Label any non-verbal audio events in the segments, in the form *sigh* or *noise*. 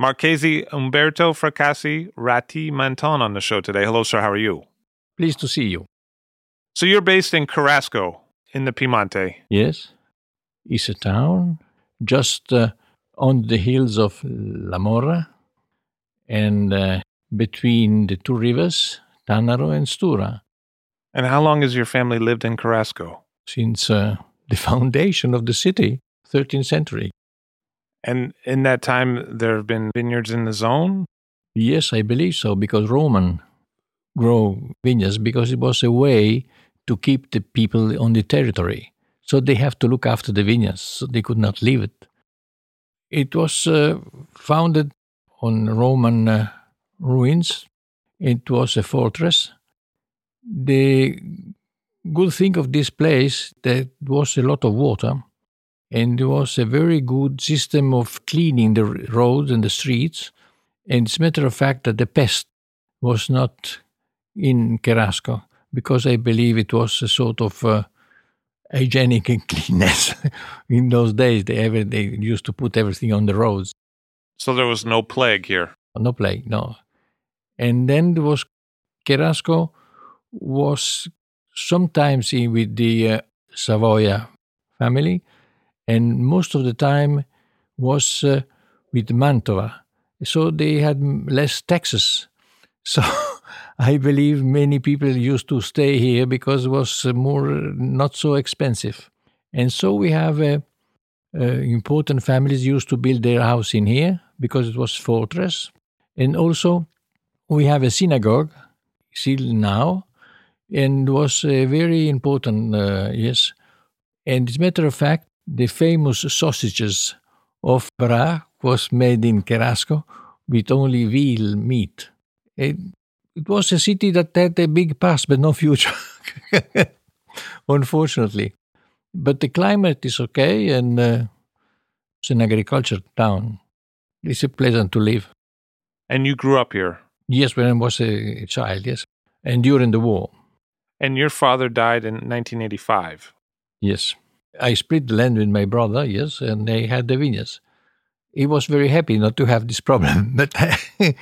Marchese Umberto Fracassi Ratti Mentone on the show today. Hello, sir. How are you? Pleased to see you. So you're based in Cherasco in the Piemonte. Yes, it's a town just uh, on the hills of La Morra and uh, between the two rivers, Tanaro and Stura, And how long has your family lived in Cherasco? since uh, the foundation of the city, 13th century. And in that time, there have been vineyards in the zone? Yes, I believe so, because Roman grow vineyards because it was a way to keep the people on the territory. So they have to look after the vineyards, so they could not leave it. It was uh, founded on Roman uh, ruins. It was a fortress. The good thing of this place that was a lot of water, and there was a very good system of cleaning the roads and the streets. And it's a matter of fact that the pest was not in Cherasco because I believe it was a sort of uh, hygienic *laughs* and cleanness. *laughs* in those days, they, ever, they used to put everything on the roads. So there was no plague here. No plague, no. And then there was Cherasco was sometimes in with the uh, Savoia family, and most of the time was uh, with Mantova. So they had less taxes. *laughs* So I believe many people used to stay here because it was uh, more uh, not so expensive. And so we have uh, uh, important families used to build their house in here because it was fortress. And also we have a synagogue still now and was uh, very important, uh, yes. And as a matter of fact, the famous sausages of Bra was made in Cherasco with only veal meat. It, it was a city that had a big past but no future, *laughs* unfortunately. But the climate is okay and uh, it's an agriculture town. It's a pleasant to live. And you grew up here. Yes, when I was a child, yes. And during the war, And your father died in 1985. yes. I split the land with my brother, yes, and they had the vineyards. He was very happy not to have this problem, *laughs* but *laughs*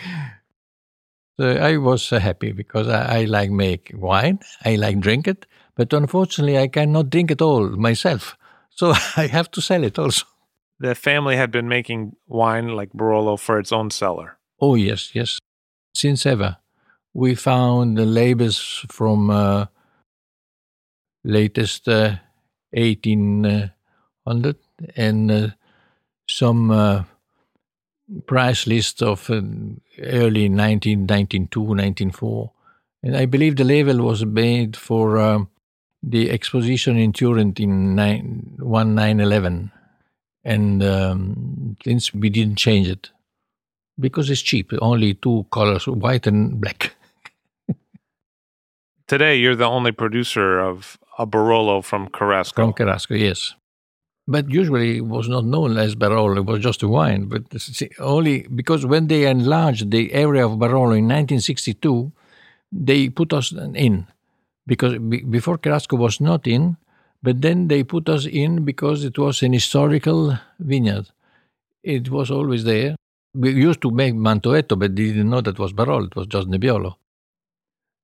so I was uh, happy because I, I like make wine, I like drink it, but unfortunately I cannot drink it all myself, *laughs* so I have to sell it also. The family had been making wine like Barolo for its own cellar. Oh yes, yes. Since ever, we found the labels from uh, latest uh, 1800 and uh, some uh, price list of uh, early 1992, 1904. And I believe the label was made for um, the exposition in Turin in nine, 1911. And um, since we didn't change it, because it's cheap, only two colors, white and black. *laughs* Today, you're the only producer of a Barolo from Cherasco. From Cherasco, yes. but usually it was not known as Barolo, it was just a wine. But only because when they enlarged the area of Barolo in 1962, they put us in. Because before Cherasco was not in, but then they put us in because it was an historical vineyard. It was always there. We used to make Mantoetto, but they didn't know that was Barolo, it was just Nebbiolo.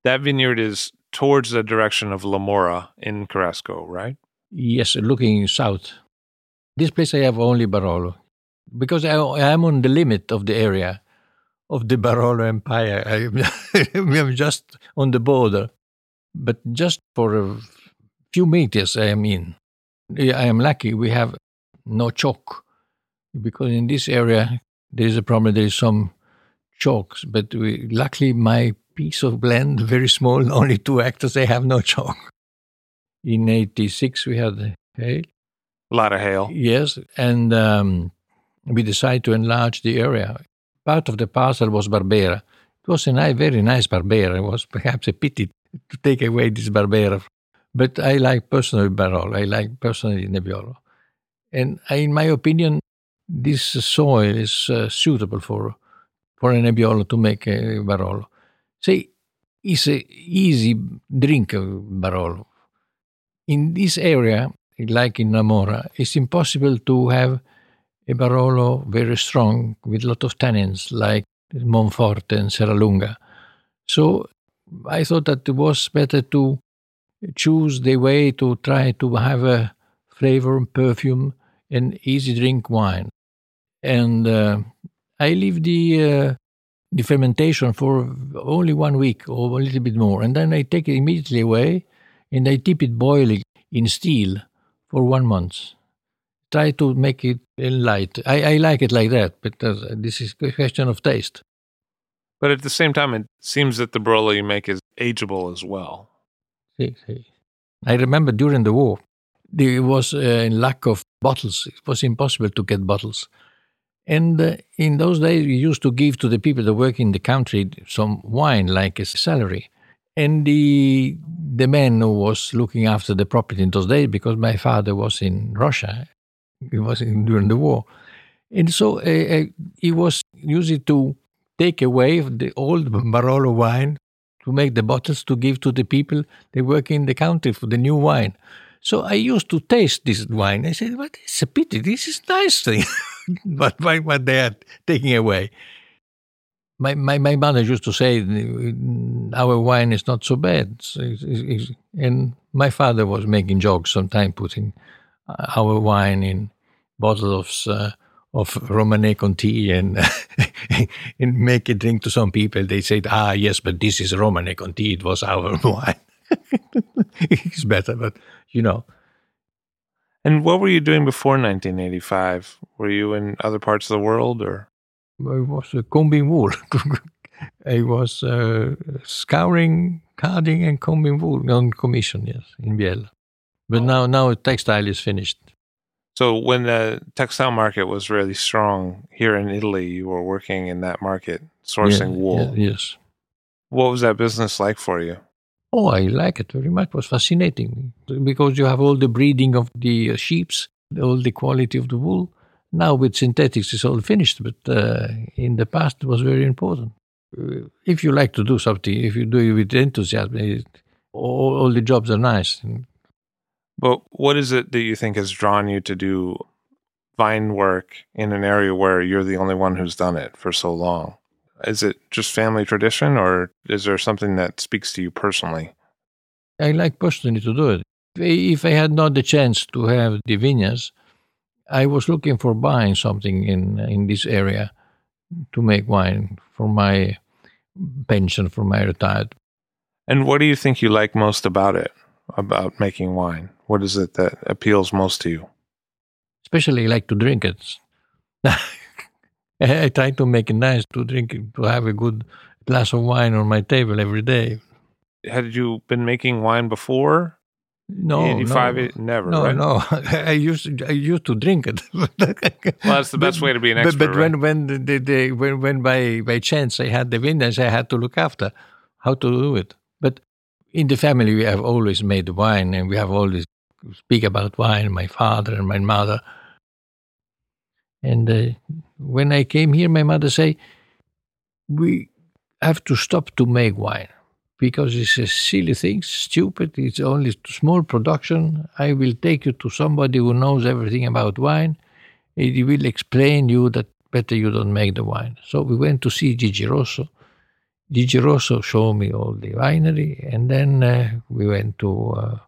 That vineyard is towards the direction of La Morra in Cherasco, right? Yes, looking south. This place I have only Barolo because I, am on the limit of the area of the Barolo Empire. *laughs* I am just on the border, but just for a few meters I am in. I am lucky we have no chalk because in this area there is a problem. There is some chalks, but we, luckily my piece of land very small, *laughs* only two actors, They have no chalk. In '86 we had hail, a lot of hail. Yes, and um, we decided to enlarge the area. Part of the parcel was Barbera. It was a nice, very nice Barbera. It was perhaps a pity to take away this Barbera. But I like personally Barolo. I like personally Nebbiolo. And I, in my opinion, this soil is uh, suitable for for a Nebbiolo to make a Barolo. See, it's a easy drink of Barolo. In this area, like in La Morra, it's impossible to have a Barolo very strong with a lot of tannins like Monforte and Serralunga. So I thought that it was better to choose the way to try to have a flavor, perfume, and easy drink wine. And uh, I leave the uh, the fermentation for only one week or a little bit more, and then I take it immediately away, and I keep it boiling in steel for one month. Try to make it light. I, I like it like that, but uh, this is a question of taste. But at the same time, it seems that the Barolo you make is ageable as well. I remember during the war, there was a lack of bottles. It was impossible to get bottles. And uh, in those days, we used to give to the people that work in the country some wine like a salary. And the the man who was looking after the property in those days, because my father was in Russia, he was in, during the war, and so uh, uh, he was used to take away the old Barolo wine to make the bottles to give to the people they work in the country for the new wine. So I used to taste this wine. I said, "But it's a pity. This is nice thing, *laughs* *laughs* but what they are taking away?" my, my, my mother used to say our wine is not so bad. And my father was making jokes sometimes putting our wine in bottles of uh, of Romanée Conti and *laughs* and make a drink to some people. They said ah yes but this is Romanée Conti it was our *laughs* wine. It's better but you know and what were you doing before 1985 were you in other parts of the world or I was uh, combing wool. *laughs* I was uh, scouring, carding, and combing wool on commission, yes, in Biella. But oh. now, now textile is finished. So when the textile market was really strong here in Italy, you were working in that market, sourcing yeah, wool. Yeah, yes. What was that business like for you? Oh, I like it very much. It was fascinating because you have all the breeding of the uh, sheeps, all the quality of the wool, now with synthetics, it's all finished, but uh, in the past it was very important. Uh, if you like to do something, if you do it with enthusiasm, it, all, all the jobs are nice. But what is it that you think has drawn you to do vine work in an area where you're the only one who's done it for so long? Is it just family tradition, or is there something that speaks to you personally? I like personally to do it. If I had not the chance to have the vineyards, I was looking for buying something in in this area to make wine for my pension for my retired. And what do you think you like most about it? About making wine? What is it that appeals most to you? Especially, I like to drink it. *laughs* *laughs* I try to make it nice to drink to have a good glass of wine on my table every day. Had you been making wine before? No, 85, no, never. No, right? no. *laughs* I used I used to drink it. *laughs* well, that's the best but, way to be an expert. But, but right? when when the, the, when when by by chance I had the vintage, I had to look after how to do it. But in the family, we have always made wine, and we have always speak about wine, my father and my mother. And uh, when I came here, my mother say, "We have to stop to make wine because it's a silly thing, stupid. It's only small production. I will take you to somebody who knows everything about wine. He will explain you that better you don't make the wine." So we went to see Gigi Rosso. Gigi Rosso showed me all the winery, and then uh, we went to. Uh,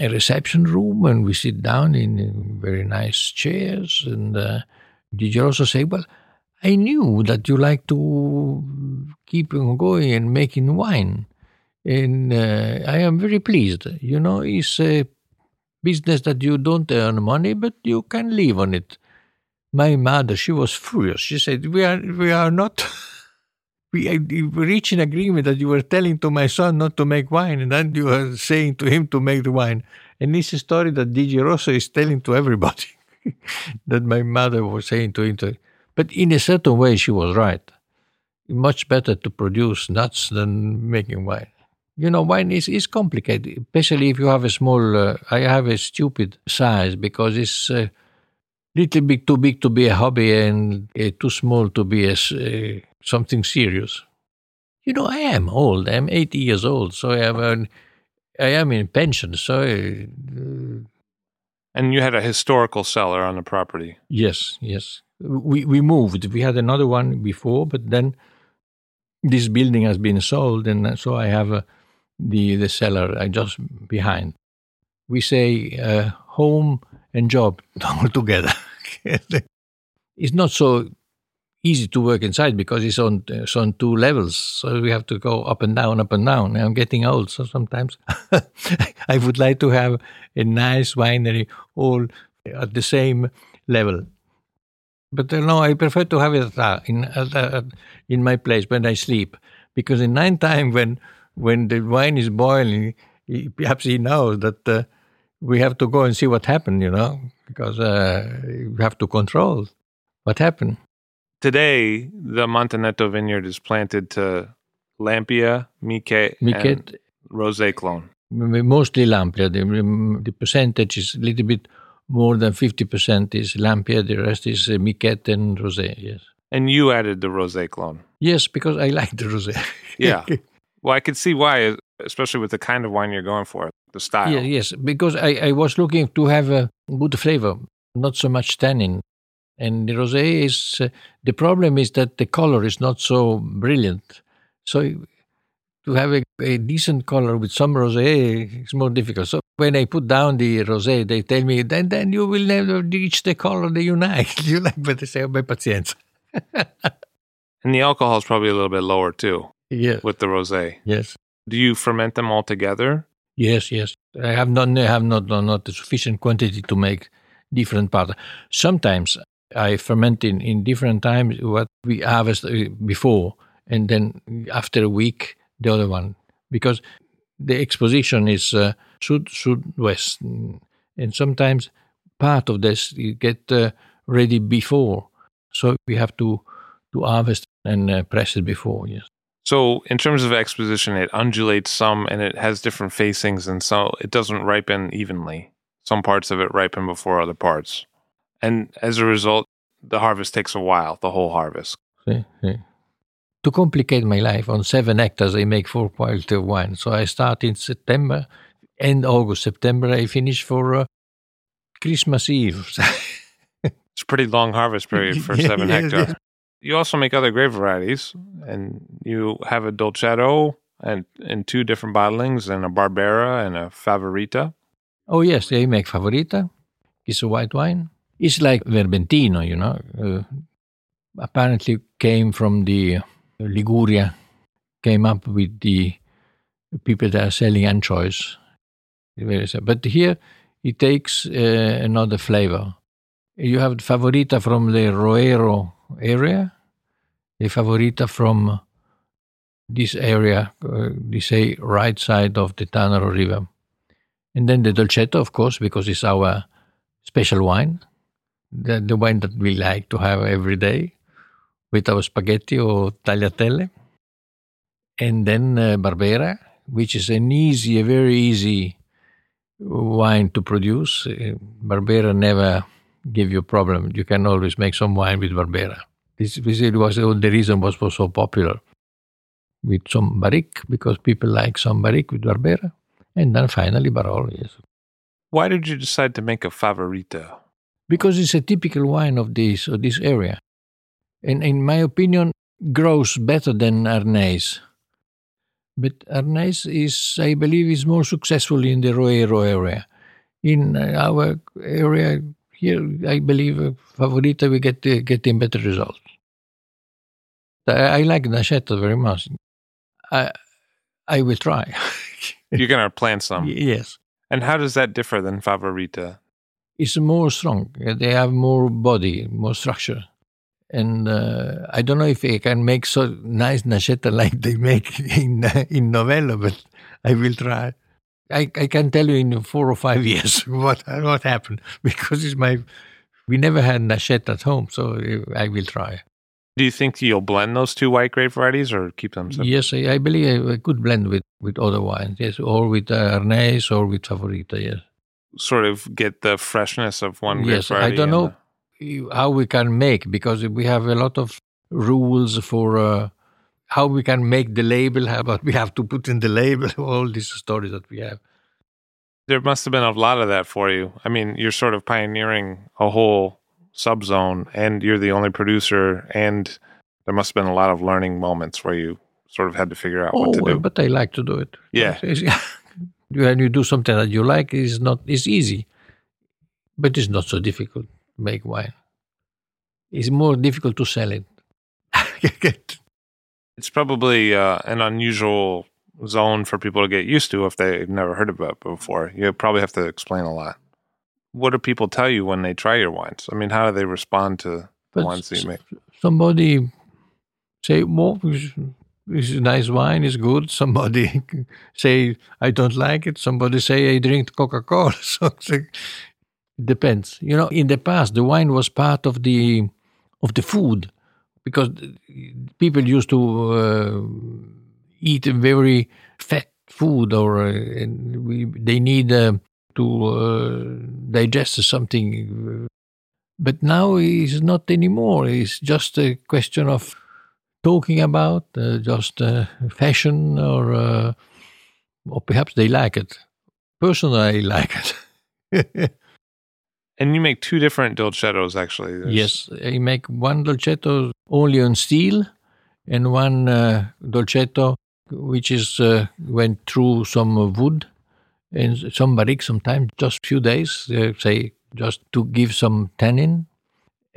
a reception room and we sit down in very nice chairs. And uh, did you also say, well, I knew that you like to keep on going and making wine. And uh, I am very pleased. You know, it's a business that you don't earn money, but you can live on it. My mother, she was furious. She said, "We are, we are not we reached an agreement that you were telling to my son not to make wine, and then you were saying to him to make the wine. And this is a story that Gigi Rosso is telling to everybody *laughs* that my mother was saying to him. But in a certain way, she was right. Much better to produce nuts than making wine. You know, wine is, is complicated, especially if you have a small. Uh, I have a stupid size because it's a uh, little bit too big to be a hobby and uh, too small to be a, uh, something serious. You know, I am old. I'm 80 years old, so I am, an, I am in pension. So, uh, and you had a historical cellar on the property. Yes, yes. We we moved. We had another one before, but then this building has been sold, and so I have uh, the the cellar I just behind. We say uh, home and job *laughs* all together. *laughs* it's not so easy to work inside because it's on it's on two levels. So we have to go up and down, up and down. I'm getting old, so sometimes *laughs* I would like to have a nice winery all at the same level. But uh, no, I prefer to have it uh, in uh, in my place when I sleep, because in night time when when the wine is boiling, he, perhaps he knows that uh, we have to go and see what happened, you know, because uh, we have to control what happened. Today, the Mantoetto vineyard is planted to Lampia, Michet, Michet and Rosé clone. Mostly Lampia. The, the, percentage is a little bit more than 50% is Lampia. The rest is uh, Michet and Rosé, yes. And you added the Rosé clone? Yes, because I like the Rosé. *laughs* yeah. Well, I could see why, especially with the kind of wine you're going for, the style. Yeah, yes, because I, I was looking to have a good flavor, not so much tannin. And the rosé is uh, the problem is that the color is not so brilliant. So to have a, a, decent color with some rosé is more difficult. So when I put down the rosé, they tell me, then then you will never reach the color that you like. you like, but they say, oh, pacienza. *laughs* and the alcohol is probably a little bit lower too. Yeah. With the rosé. Yes. Do you ferment them all together? Yes, yes. I have not I have not not a sufficient quantity to make different parts. Sometimes I ferment in, in different times what we harvest uh, before, and then after a week the other one because the exposition is uh, sud sud-west, and sometimes part of this you get uh, ready before, so we have to to harvest and uh, press it before. Yes. So, in terms of exposition, it undulates some and it has different facings, and so it doesn't ripen evenly. Some parts of it ripen before other parts. And as a result, the harvest takes a while, the whole harvest. Sí, sí. To complicate my life, on seven hectares, I make four quality of wine. So I start in September, end August, September, I finish for uh, Christmas Eve. *laughs* it's a pretty long harvest period for *laughs* seven yes, hectares. Yes. You also make other grape varieties, and you have a Dolcetto and in two different bottlings, and a Barbera and a Favorita. Oh yes, I make Favorita. It's a white wine. It's like Vermentino, you know. Uh, apparently came from the Liguria, came up with the people that are selling anchovies. But here it takes uh, another flavor. You have Favorita from the Roero area, the Favorita from this area, uh, they say right side of the Tanaro River. And then the Dolcetto, of course, because it's our special wine the, the wine that we like to have every day with our spaghetti or tagliatelle. And then uh, Barbera, which is an easy, a very easy wine to produce. Uh, Barbera never give you a problem. You can always make some wine with Barbera. This, this was the reason was was so popular with some barrique because people like some barrique with Barbera, and then finally Barolo. Yes, Why did you decide to make a favorita? Because it's a typical wine of this of this area, and in my opinion, grows better than Arneis. But Arneis is, I believe, is more successful in the Roero area. In uh, our area here, I believe uh, Favorita we get uh, getting better results. I, I like Nascetta very much. I I will try. *laughs* You're gonna plant some. yes, And how does that differ than favorita? It's more strong. They have more body, more structure. And uh, I don't know if I can make so nice nascetta like they make in in Novello, but I will try. I, I can tell you in four or five years *laughs* what what happened because it's my we never had nascetta at home, so I will try. Do you think you'll blend those two white grape varieties or keep them separate? Yes, I, I believe I could blend with with other wines. Yes, or with uh, Arneis or with Favorita. Yes. Sort of get the freshness of one grape Yes, I don't know how we can make because we have a lot of rules for uh, how we can make the label, how what we have to put in the label, *laughs* all these stories that we have. There must have been a lot of that for you. I mean, you're sort of pioneering a whole subzone, and you're the only producer, and there must have been a lot of learning moments where you sort of had to figure out Oh, what to well, do. but I like to do it. Yeah. *laughs* When you do something that you like, it's not it's easy, but it's not so difficult to make wine. It's more difficult to sell it. *laughs* It's probably uh, an unusual zone for people to get used to if they've never heard about it before. You probably have to explain a lot. What do people tell you when they try your wines? I mean, how do they respond to the But wines that you make? somebody say, "Well, is nice wine, it's good." *laughs* Somebody say, "I don't like it." Somebody say, "I drink Coca Cola." *laughs* so it depends. You know, in the past, the wine was part of the of the food because people used to uh, eat very fat food, or uh, we, they need uh, to uh, digest something but now it's not anymore. It's just a question of talking about uh, just uh, fashion, or uh, or perhaps they like it. Personally, I like it. *laughs* And you make two different dolcettos, actually. There's- yes, I make one dolcetto only on steel, and one uh, dolcetto which is uh, went through some wood and some barrique sometimes just few days, uh, say just to give some tannin,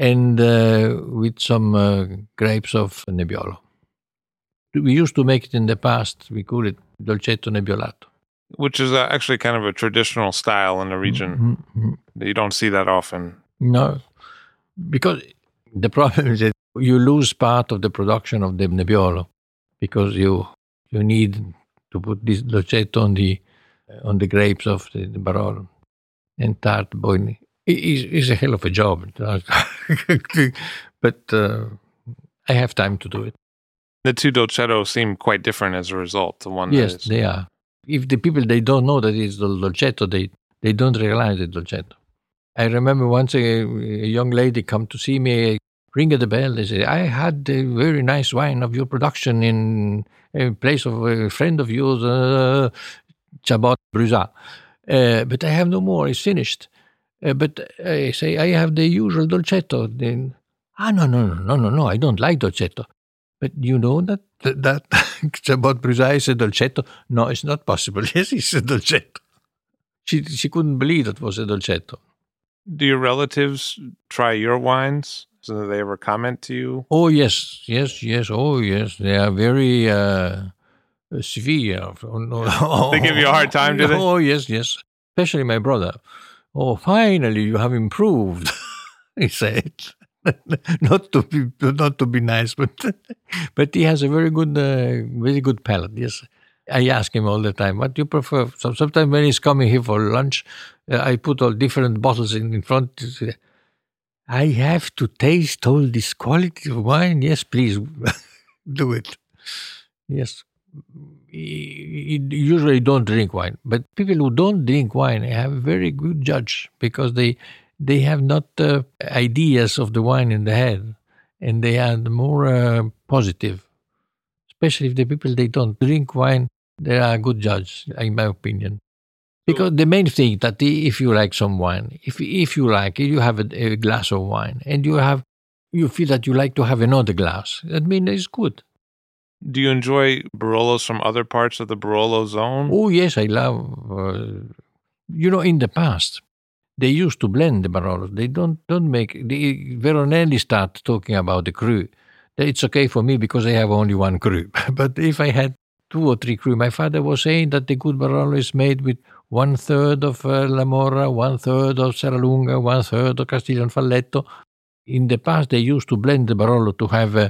and uh, with some uh, grapes of Nebbiolo. We used to make it in the past. We call it dolcetto nebbiolato. Which is uh, actually kind of a traditional style in the region. Mhm. You don't see that often. No, because the problem is that you lose part of the production of the Nebbiolo because you you need to put this dolcetto on the on the grapes of the, the Barolo and tart boiling. It's a hell of a job, *laughs* but uh, I have time to do it. The two dolcettos seem quite different as a result. The one Yes, is, they are. If the people they don't know that it's the dolcetto, they they don't realize the dolcetto. I remember once a, a young lady come to see me, ring at the bell. They say, "I had a very nice wine of your production in a place of a friend of yours, uh, Chabot Bruzat, uh, but I have no more. It's finished." Uh, but I say, "I have the usual dolcetto." Then, ah, no, no, no, no, no, no. I don't like dolcetto. But you know that that, that Chabot Bruzai is a dolcetto? No, it's not possible. *laughs* Yes, it's a dolcetto. She she couldn't believe it was a dolcetto. Do your relatives try your wines? So that they ever comment to you? Oh yes, yes, yes. Oh yes, they are very uh, severe. Oh, no. They give you a hard time, do they? *laughs* Oh yes, yes. Especially my brother. Oh, finally you have improved. *laughs* he said. *laughs* not to be not to be nice, but *laughs* but he has a very good uh, very good palate. Yes, I ask him all the time, "What do you prefer?" So sometimes when he's coming here for lunch, uh, I put all different bottles in, in front. I have to taste all this quality of wine. Yes, please do it. Yes, usually don't drink wine. But people who don't drink wine have a very good judge because they they have not uh, ideas of the wine in the head, and they are more uh, positive. Especially if the people they don't drink wine, they are a good judge, in my opinion. Because the main thing that if you like some wine, if if you like it, you have a, a glass of wine, and you have you feel that you like to have another glass. That means it's good. Do you enjoy Barolos from other parts of the Barolo zone? Oh yes, I love. Uh, you know, in the past, they used to blend the Barolos. They don't don't make. The Veronelli start talking about the cru. It's okay for me because I have only one cru. *laughs* but if I had two or three cru, my father was saying that the good Barolo is made with one third of uh, La Morra, one third of Serralunga, one third of Castiglione Falletto. In the past, they used to blend the Barolo to have. Uh,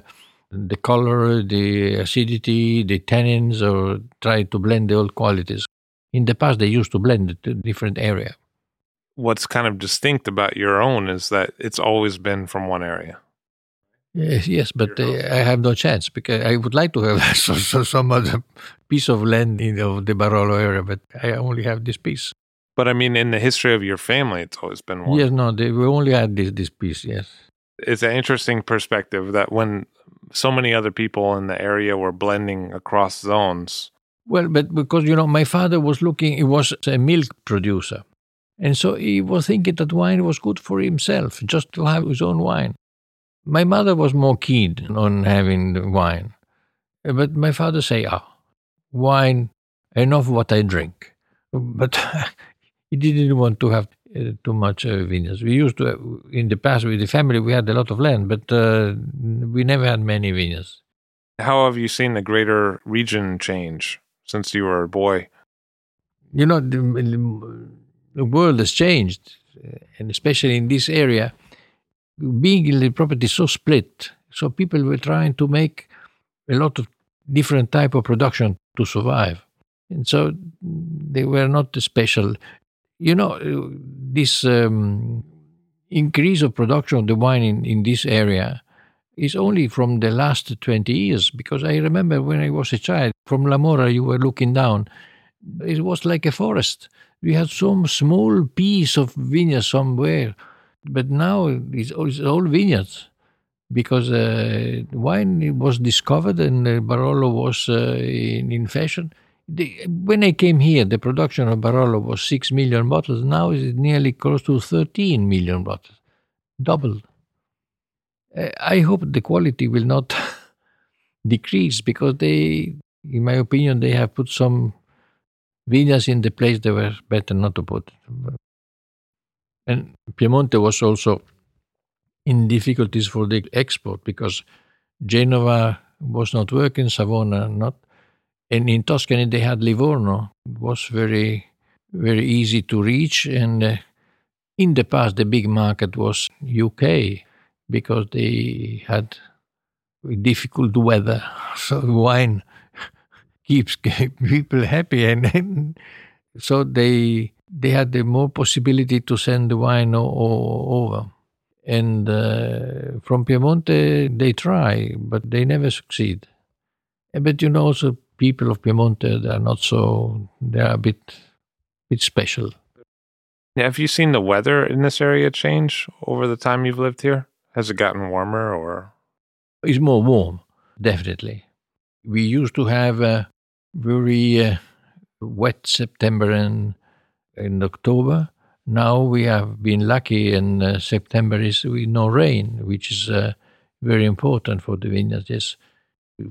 the color, the acidity, the tannins, or try to blend the old qualities. In the past, they used to blend it to different area. What's kind of distinct about your own is that it's always been from one area. Yes, yes, but uh, I have no chance because I would like to have *laughs* so, so, some other piece of land in the, the Barolo area, but I only have this piece. But I mean, in the history of your family, it's always been one. Yes, no, they, we only had this this piece. Yes, it's an interesting perspective that when so many other people in the area were blending across zones. Well, but because, you know, my father was looking, he was a milk producer. And so he was thinking that wine was good for himself, just to have his own wine. My mother was more keen on having wine. But my father say, ah, wine, enough what I drink. But *laughs* he didn't want to have too much uh, vineyards. We used to, uh, in the past, with the family, we had a lot of land, but uh, we never had many vineyards. How have you seen the greater region change since you were a boy? You know, the, the world has changed, and especially in this area, being the property so split, so people were trying to make a lot of different type of production to survive. And so they were not special you know, this um, increase of production of the wine in, in this area is only from the last 20 years because I remember when I was a child, from La Morra, you were looking down, it was like a forest. We had some small piece of vineyard somewhere, but now it's, it's all vineyards because uh, wine was discovered and Barolo was uh, in, in fashion the, when I came here, the production of Barolo was 6 million bottles. Now it's nearly close to 13 million bottles, doubled. Uh, I hope the quality will not *laughs* decrease because they, in my opinion, they have put some vineyards in the place they were better not to put. And Piemonte was also in difficulties for the export because Genova was not working, Savona not. And in Tuscany, they had Livorno. It was very, very easy to reach. And uh, in the past, the big market was UK because they had difficult weather. *laughs* So wine *laughs* keeps *laughs* people happy, and, and so they they had the more possibility to send the wine o- o- over. And uh, from Piemonte, they try, but they never succeed. But you know, also people of Piemonte they are not so they are a bit bit special. Have you seen the weather in this area change over the time you've lived here? Has it gotten warmer or? It's more warm, definitely. We used to have a very uh, wet September and in October. Now we have been lucky, and uh, September is with no rain, which is uh, very important for the vineyards.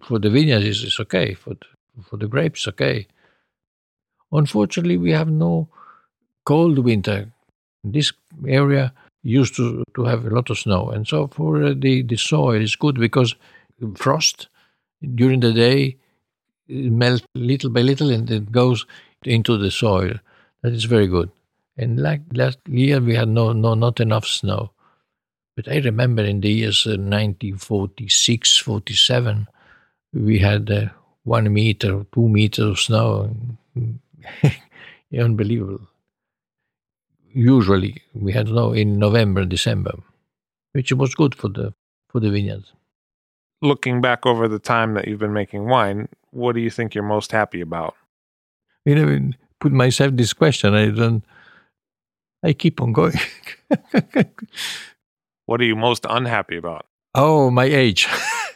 For the vineyards, it's, it's okay. For the, for the grapes, okay. Unfortunately, we have no cold winter. This area used to, to have a lot of snow, and so for uh, the, the soil is good because frost during the day melt little by little and it goes into the soil. That is very good. And like last year, we had no, no not enough snow. But I remember in the years uh, 1946, 47, we had uh, one meter, two meters of snow. *laughs* Unbelievable. Usually we had snow in November, December, which was good for the for the vineyards. looking back over the time that you've been making wine, what do you think you're most happy about? You know, put myself this question. I don't. I keep on going. *laughs* what are you most unhappy about? Oh, my age.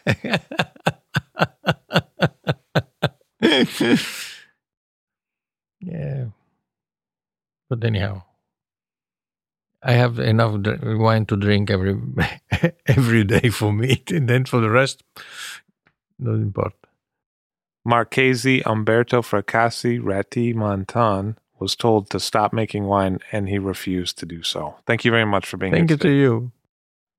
*laughs* *laughs* yeah. But anyhow, I have enough wine to drink every *laughs* every day for me, *laughs* and then for the rest, not important. Marchese Umberto Fracassi Ratti Mentone was told to stop making wine, and he refused to do so. Thank you very much for being Thank here. Thank you to you.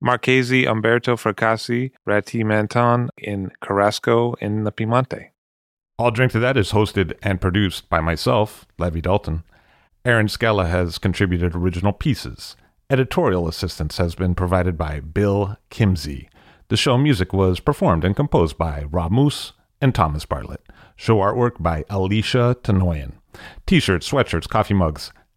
Marchese Umberto Fracassi Ratti Mentone in Cherasco in the Piemonte. All Drink to That is hosted and produced by myself, Levi Dalton. Erin Scala has contributed original pieces. Editorial assistance has been provided by Bill Kimsey. The show music was performed and composed by Rob Moose and Thomas Bartlett. Show artwork by Alicia Tenoyan. T shirts, sweatshirts, coffee mugs,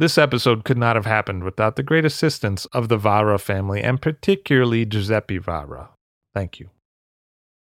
This episode could not have happened without the great assistance of the Vajra family and particularly Giuseppe Vajra. Thank you.